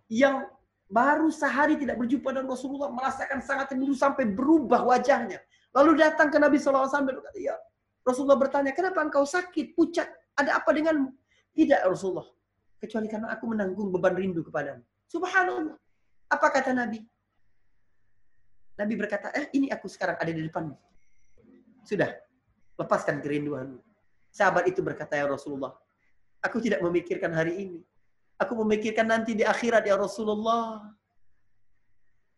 yang baru sehari tidak berjumpa dengan Rasulullah merasakan sangat rindu sampai berubah wajahnya. Lalu datang ke Nabi SAW berkata, ya Rasulullah bertanya, kenapa engkau sakit, pucat, ada apa denganmu? Tidak Rasulullah, kecuali karena aku menanggung beban rindu kepadamu. Subhanallah. Apa kata Nabi? Nabi berkata, eh ini aku sekarang ada di depanmu. Sudah, lepaskan kerinduanmu. Sahabat itu berkata, ya Rasulullah, aku tidak memikirkan hari ini. Aku memikirkan nanti di akhirat, ya Rasulullah.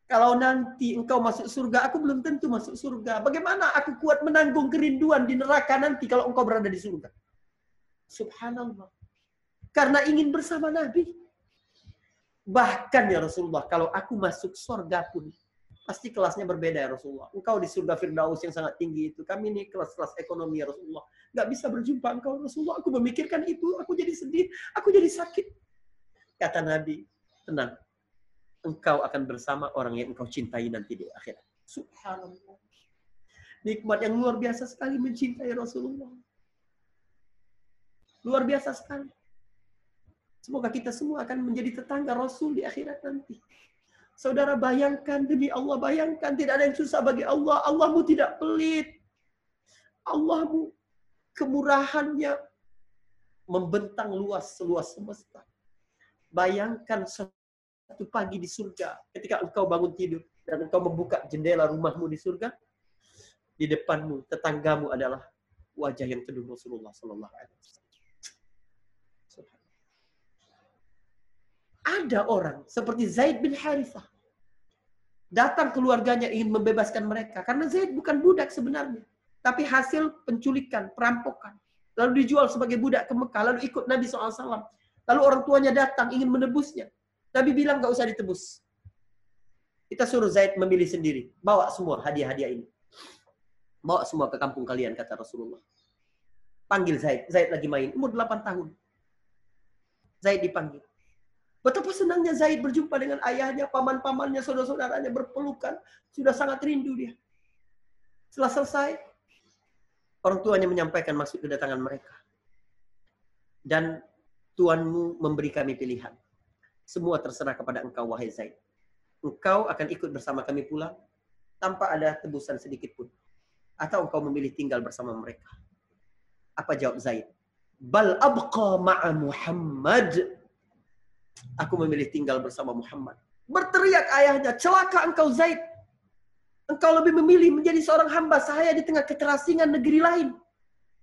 Kalau nanti engkau masuk surga, aku belum tentu masuk surga. Bagaimana aku kuat menanggung kerinduan di neraka nanti kalau engkau berada di surga? Subhanallah. Karena ingin bersama Nabi. Bahkan ya Rasulullah, kalau aku masuk surga pun, pasti kelasnya berbeda ya Rasulullah. Engkau di surga Firdaus yang sangat tinggi itu. Kami ini kelas-kelas ekonomi ya Rasulullah. Gak bisa berjumpa engkau Rasulullah. Aku memikirkan itu. Aku jadi sedih. Aku jadi sakit. Kata Nabi, tenang. Engkau akan bersama orang yang engkau cintai nanti di akhirat. Subhanallah. Nikmat yang luar biasa sekali mencintai Rasulullah. Luar biasa sekali. Semoga kita semua akan menjadi tetangga Rasul di akhirat nanti. Saudara bayangkan demi Allah, bayangkan tidak ada yang susah bagi Allah. Allahmu tidak pelit. Allahmu kemurahannya membentang luas seluas semesta. Bayangkan satu pagi di surga ketika engkau bangun tidur dan engkau membuka jendela rumahmu di surga, di depanmu tetanggamu adalah wajah yang teduh Rasulullah Sallallahu Alaihi Wasallam. Ada orang seperti Zaid bin Harithah. Datang keluarganya ingin membebaskan mereka. Karena Zaid bukan budak sebenarnya. Tapi hasil penculikan, perampokan. Lalu dijual sebagai budak ke Mekah. Lalu ikut Nabi SAW. Lalu orang tuanya datang ingin menebusnya. Nabi bilang gak usah ditebus. Kita suruh Zaid memilih sendiri. Bawa semua hadiah-hadiah ini. Bawa semua ke kampung kalian, kata Rasulullah. Panggil Zaid. Zaid lagi main. Umur 8 tahun. Zaid dipanggil. Betapa senangnya Zaid berjumpa dengan ayahnya, paman-pamannya, saudara-saudaranya berpelukan. Sudah sangat rindu dia. Setelah selesai, orang tuanya menyampaikan maksud kedatangan mereka. Dan Tuanmu memberi kami pilihan. Semua terserah kepada engkau, wahai Zaid. Engkau akan ikut bersama kami pulang tanpa ada tebusan sedikit pun. Atau engkau memilih tinggal bersama mereka. Apa jawab Zaid? Bal abqa ma'a Muhammad Aku memilih tinggal bersama Muhammad. Berteriak ayahnya, celaka engkau Zaid. Engkau lebih memilih menjadi seorang hamba sahaya di tengah keterasingan negeri lain.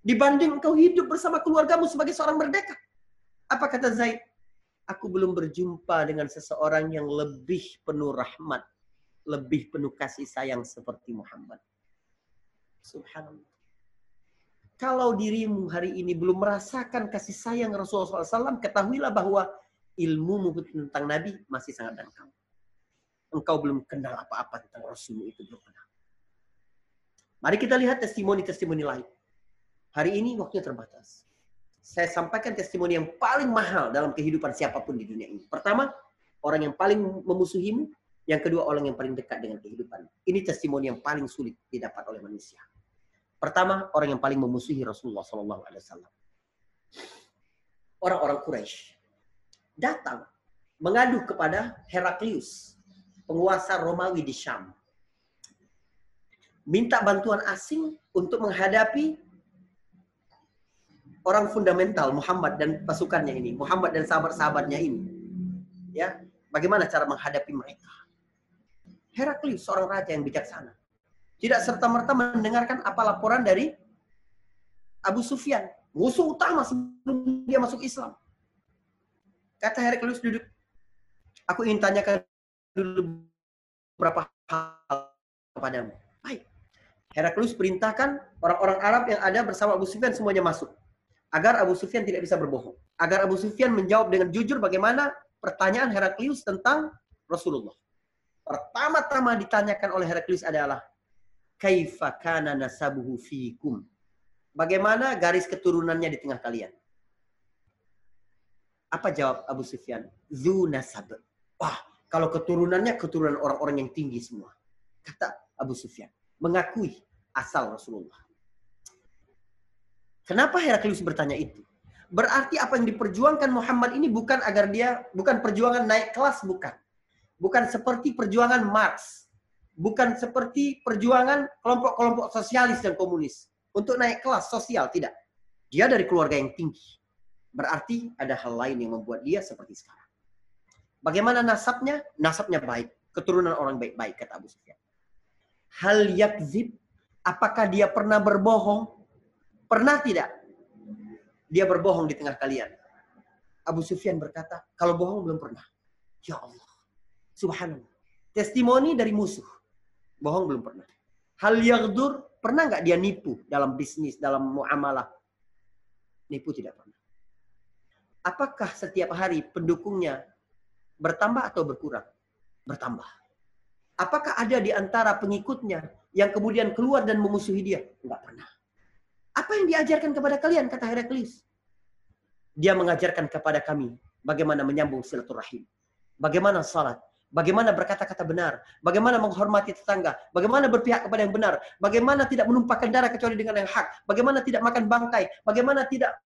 Dibanding engkau hidup bersama keluargamu sebagai seorang merdeka. Apa kata Zaid? Aku belum berjumpa dengan seseorang yang lebih penuh rahmat. Lebih penuh kasih sayang seperti Muhammad. Subhanallah. Kalau dirimu hari ini belum merasakan kasih sayang Rasulullah SAW, ketahuilah bahwa ilmu tentang Nabi masih sangat dangkal. Engkau belum kenal apa-apa tentang Rasul itu belum kenal. Mari kita lihat testimoni-testimoni lain. Hari ini waktunya terbatas. Saya sampaikan testimoni yang paling mahal dalam kehidupan siapa pun di dunia ini. Pertama, orang yang paling memusuhimu. Yang kedua, orang yang paling dekat dengan kehidupan. Ini testimoni yang paling sulit didapat oleh manusia. Pertama, orang yang paling memusuhi Rasulullah SAW. Orang-orang Quraisy datang mengadu kepada Heraklius, penguasa Romawi di Syam. Minta bantuan asing untuk menghadapi orang fundamental Muhammad dan pasukannya ini, Muhammad dan sahabat-sahabatnya ini. Ya, bagaimana cara menghadapi mereka? Heraklius seorang raja yang bijaksana. Tidak serta-merta mendengarkan apa laporan dari Abu Sufyan, musuh utama sebelum dia masuk Islam. Kata Heraklius duduk. Aku ingin tanyakan dulu beberapa hal kepadamu. Baik. Heraklius perintahkan orang-orang Arab yang ada bersama Abu Sufyan semuanya masuk. Agar Abu Sufyan tidak bisa berbohong. Agar Abu Sufyan menjawab dengan jujur bagaimana pertanyaan Heraklius tentang Rasulullah. Pertama-tama ditanyakan oleh Heraklius adalah kaifa kana nasabuhu fikum. Bagaimana garis keturunannya di tengah kalian? Apa jawab Abu Sufyan? Zu nasab. Wah, kalau keturunannya keturunan orang-orang yang tinggi semua. Kata Abu Sufyan. Mengakui asal Rasulullah. Kenapa Heraklius bertanya itu? Berarti apa yang diperjuangkan Muhammad ini bukan agar dia bukan perjuangan naik kelas bukan. Bukan seperti perjuangan Marx. Bukan seperti perjuangan kelompok-kelompok sosialis dan komunis untuk naik kelas sosial tidak. Dia dari keluarga yang tinggi. Berarti ada hal lain yang membuat dia seperti sekarang. Bagaimana nasabnya? Nasabnya baik. Keturunan orang baik-baik, kata Abu Sufyan. Hal yakzib, apakah dia pernah berbohong? Pernah tidak? dia berbohong di tengah kalian. Abu Sufyan berkata, kalau bohong belum pernah. Ya Allah. Subhanallah. Testimoni dari musuh. Bohong belum pernah. Hal yaghdur, pernah nggak dia nipu dalam bisnis, dalam muamalah? Nipu tidak pernah. Apakah setiap hari pendukungnya bertambah atau berkurang? Bertambah. Apakah ada di antara pengikutnya yang kemudian keluar dan memusuhi dia? Enggak pernah. Apa yang diajarkan kepada kalian, kata Heraklius. Dia mengajarkan kepada kami bagaimana menyambung silaturahim. Bagaimana salat. Bagaimana berkata-kata benar. Bagaimana menghormati tetangga. Bagaimana berpihak kepada yang benar. Bagaimana tidak menumpahkan darah kecuali dengan yang hak. Bagaimana tidak makan bangkai. Bagaimana tidak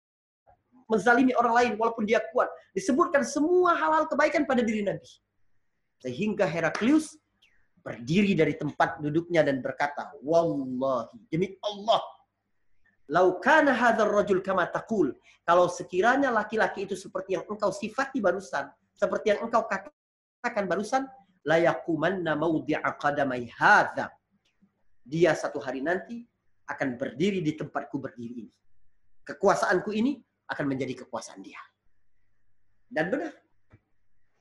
menzalimi orang lain walaupun dia kuat. Disebutkan semua hal-hal kebaikan pada diri Nabi. Sehingga Heraklius berdiri dari tempat duduknya dan berkata, Wallahi, demi Allah, Laukana hadzal rajul kama taqul. Kalau sekiranya laki-laki itu seperti yang engkau sifati barusan, seperti yang engkau katakan barusan, la yaqumanna mawdi'a qadamai hadza. Dia satu hari nanti akan berdiri di tempatku berdiri ini. Kekuasaanku ini akan menjadi kekuasaan dia. Dan benar.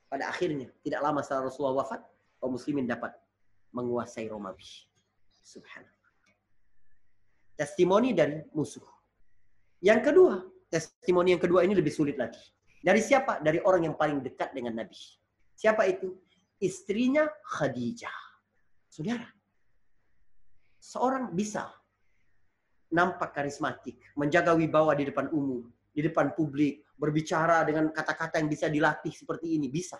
Pada akhirnya, tidak lama setelah Rasulullah wafat, kaum muslimin dapat menguasai Romawi. Subhanallah testimoni dari musuh. Yang kedua, testimoni yang kedua ini lebih sulit lagi. Dari siapa? Dari orang yang paling dekat dengan Nabi. Siapa itu? Istrinya Khadijah. Saudara, seorang bisa nampak karismatik, menjaga wibawa di depan umum, di depan publik, berbicara dengan kata-kata yang bisa dilatih seperti ini, bisa.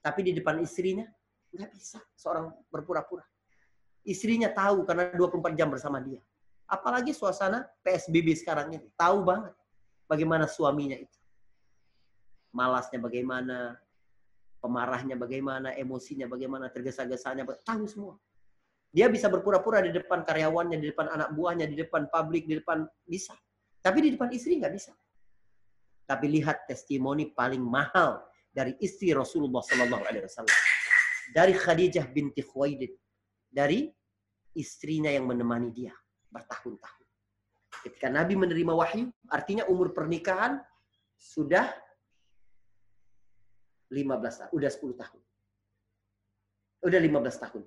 Tapi di depan istrinya, nggak bisa seorang berpura-pura. Istrinya tahu karena 24 jam bersama dia. Apalagi suasana PSBB sekarang ini. Tahu banget bagaimana suaminya itu. Malasnya bagaimana, pemarahnya bagaimana, emosinya bagaimana, tergesa-gesanya, tahu semua. Dia bisa berpura-pura di depan karyawannya, di depan anak buahnya, di depan publik, di depan bisa. Tapi di depan istri nggak bisa. Tapi lihat testimoni paling mahal dari istri Rasulullah Sallallahu Alaihi Wasallam, dari Khadijah binti Khuwailid, dari istrinya yang menemani dia bertahun-tahun. Ketika Nabi menerima wahyu, artinya umur pernikahan sudah 15 tahun, udah 10 tahun. Udah 15 tahun.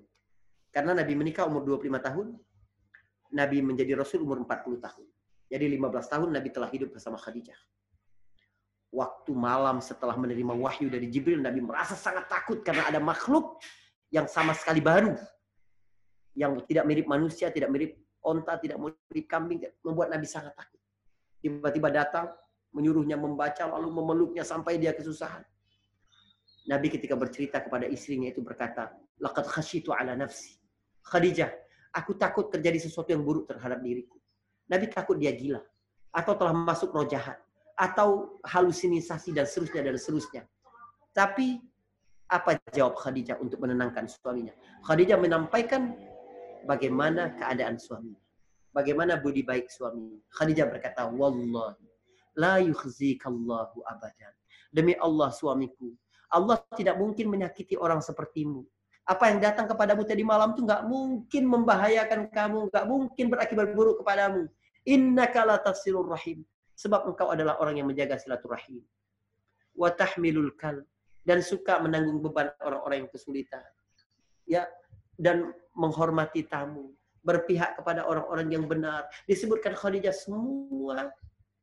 Karena Nabi menikah umur 25 tahun, Nabi menjadi Rasul umur 40 tahun. Jadi 15 tahun Nabi telah hidup bersama Khadijah. Waktu malam setelah menerima wahyu dari Jibril, Nabi merasa sangat takut karena ada makhluk yang sama sekali baru. Yang tidak mirip manusia, tidak mirip onta, tidak di kambing, membuat Nabi sangat takut. Tiba-tiba datang, menyuruhnya membaca, lalu memeluknya sampai dia kesusahan. Nabi ketika bercerita kepada istrinya itu berkata, Laqad khasyitu ala nafsi. Khadijah, aku takut terjadi sesuatu yang buruk terhadap diriku. Nabi takut dia gila. Atau telah masuk roh jahat. Atau halusinasi dan seterusnya dan seterusnya. Tapi apa jawab Khadijah untuk menenangkan suaminya? Khadijah menyampaikan bagaimana keadaan suami. Bagaimana budi baik suami. Khadijah berkata, Wallahi, la yukhzikallahu abadan. Demi Allah suamiku, Allah tidak mungkin menyakiti orang sepertimu. Apa yang datang kepadamu tadi malam itu nggak mungkin membahayakan kamu, nggak mungkin berakibat buruk kepadamu. Inna tafsirur rahim. Sebab engkau adalah orang yang menjaga silaturahim. Wa tahmilul kal. Dan suka menanggung beban orang-orang yang kesulitan. Ya, dan menghormati tamu, berpihak kepada orang-orang yang benar. Disebutkan Khadijah semua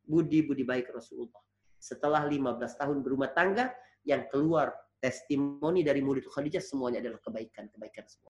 budi-budi baik Rasulullah. Setelah 15 tahun berumah tangga, yang keluar testimoni dari murid Khadijah semuanya adalah kebaikan-kebaikan semua.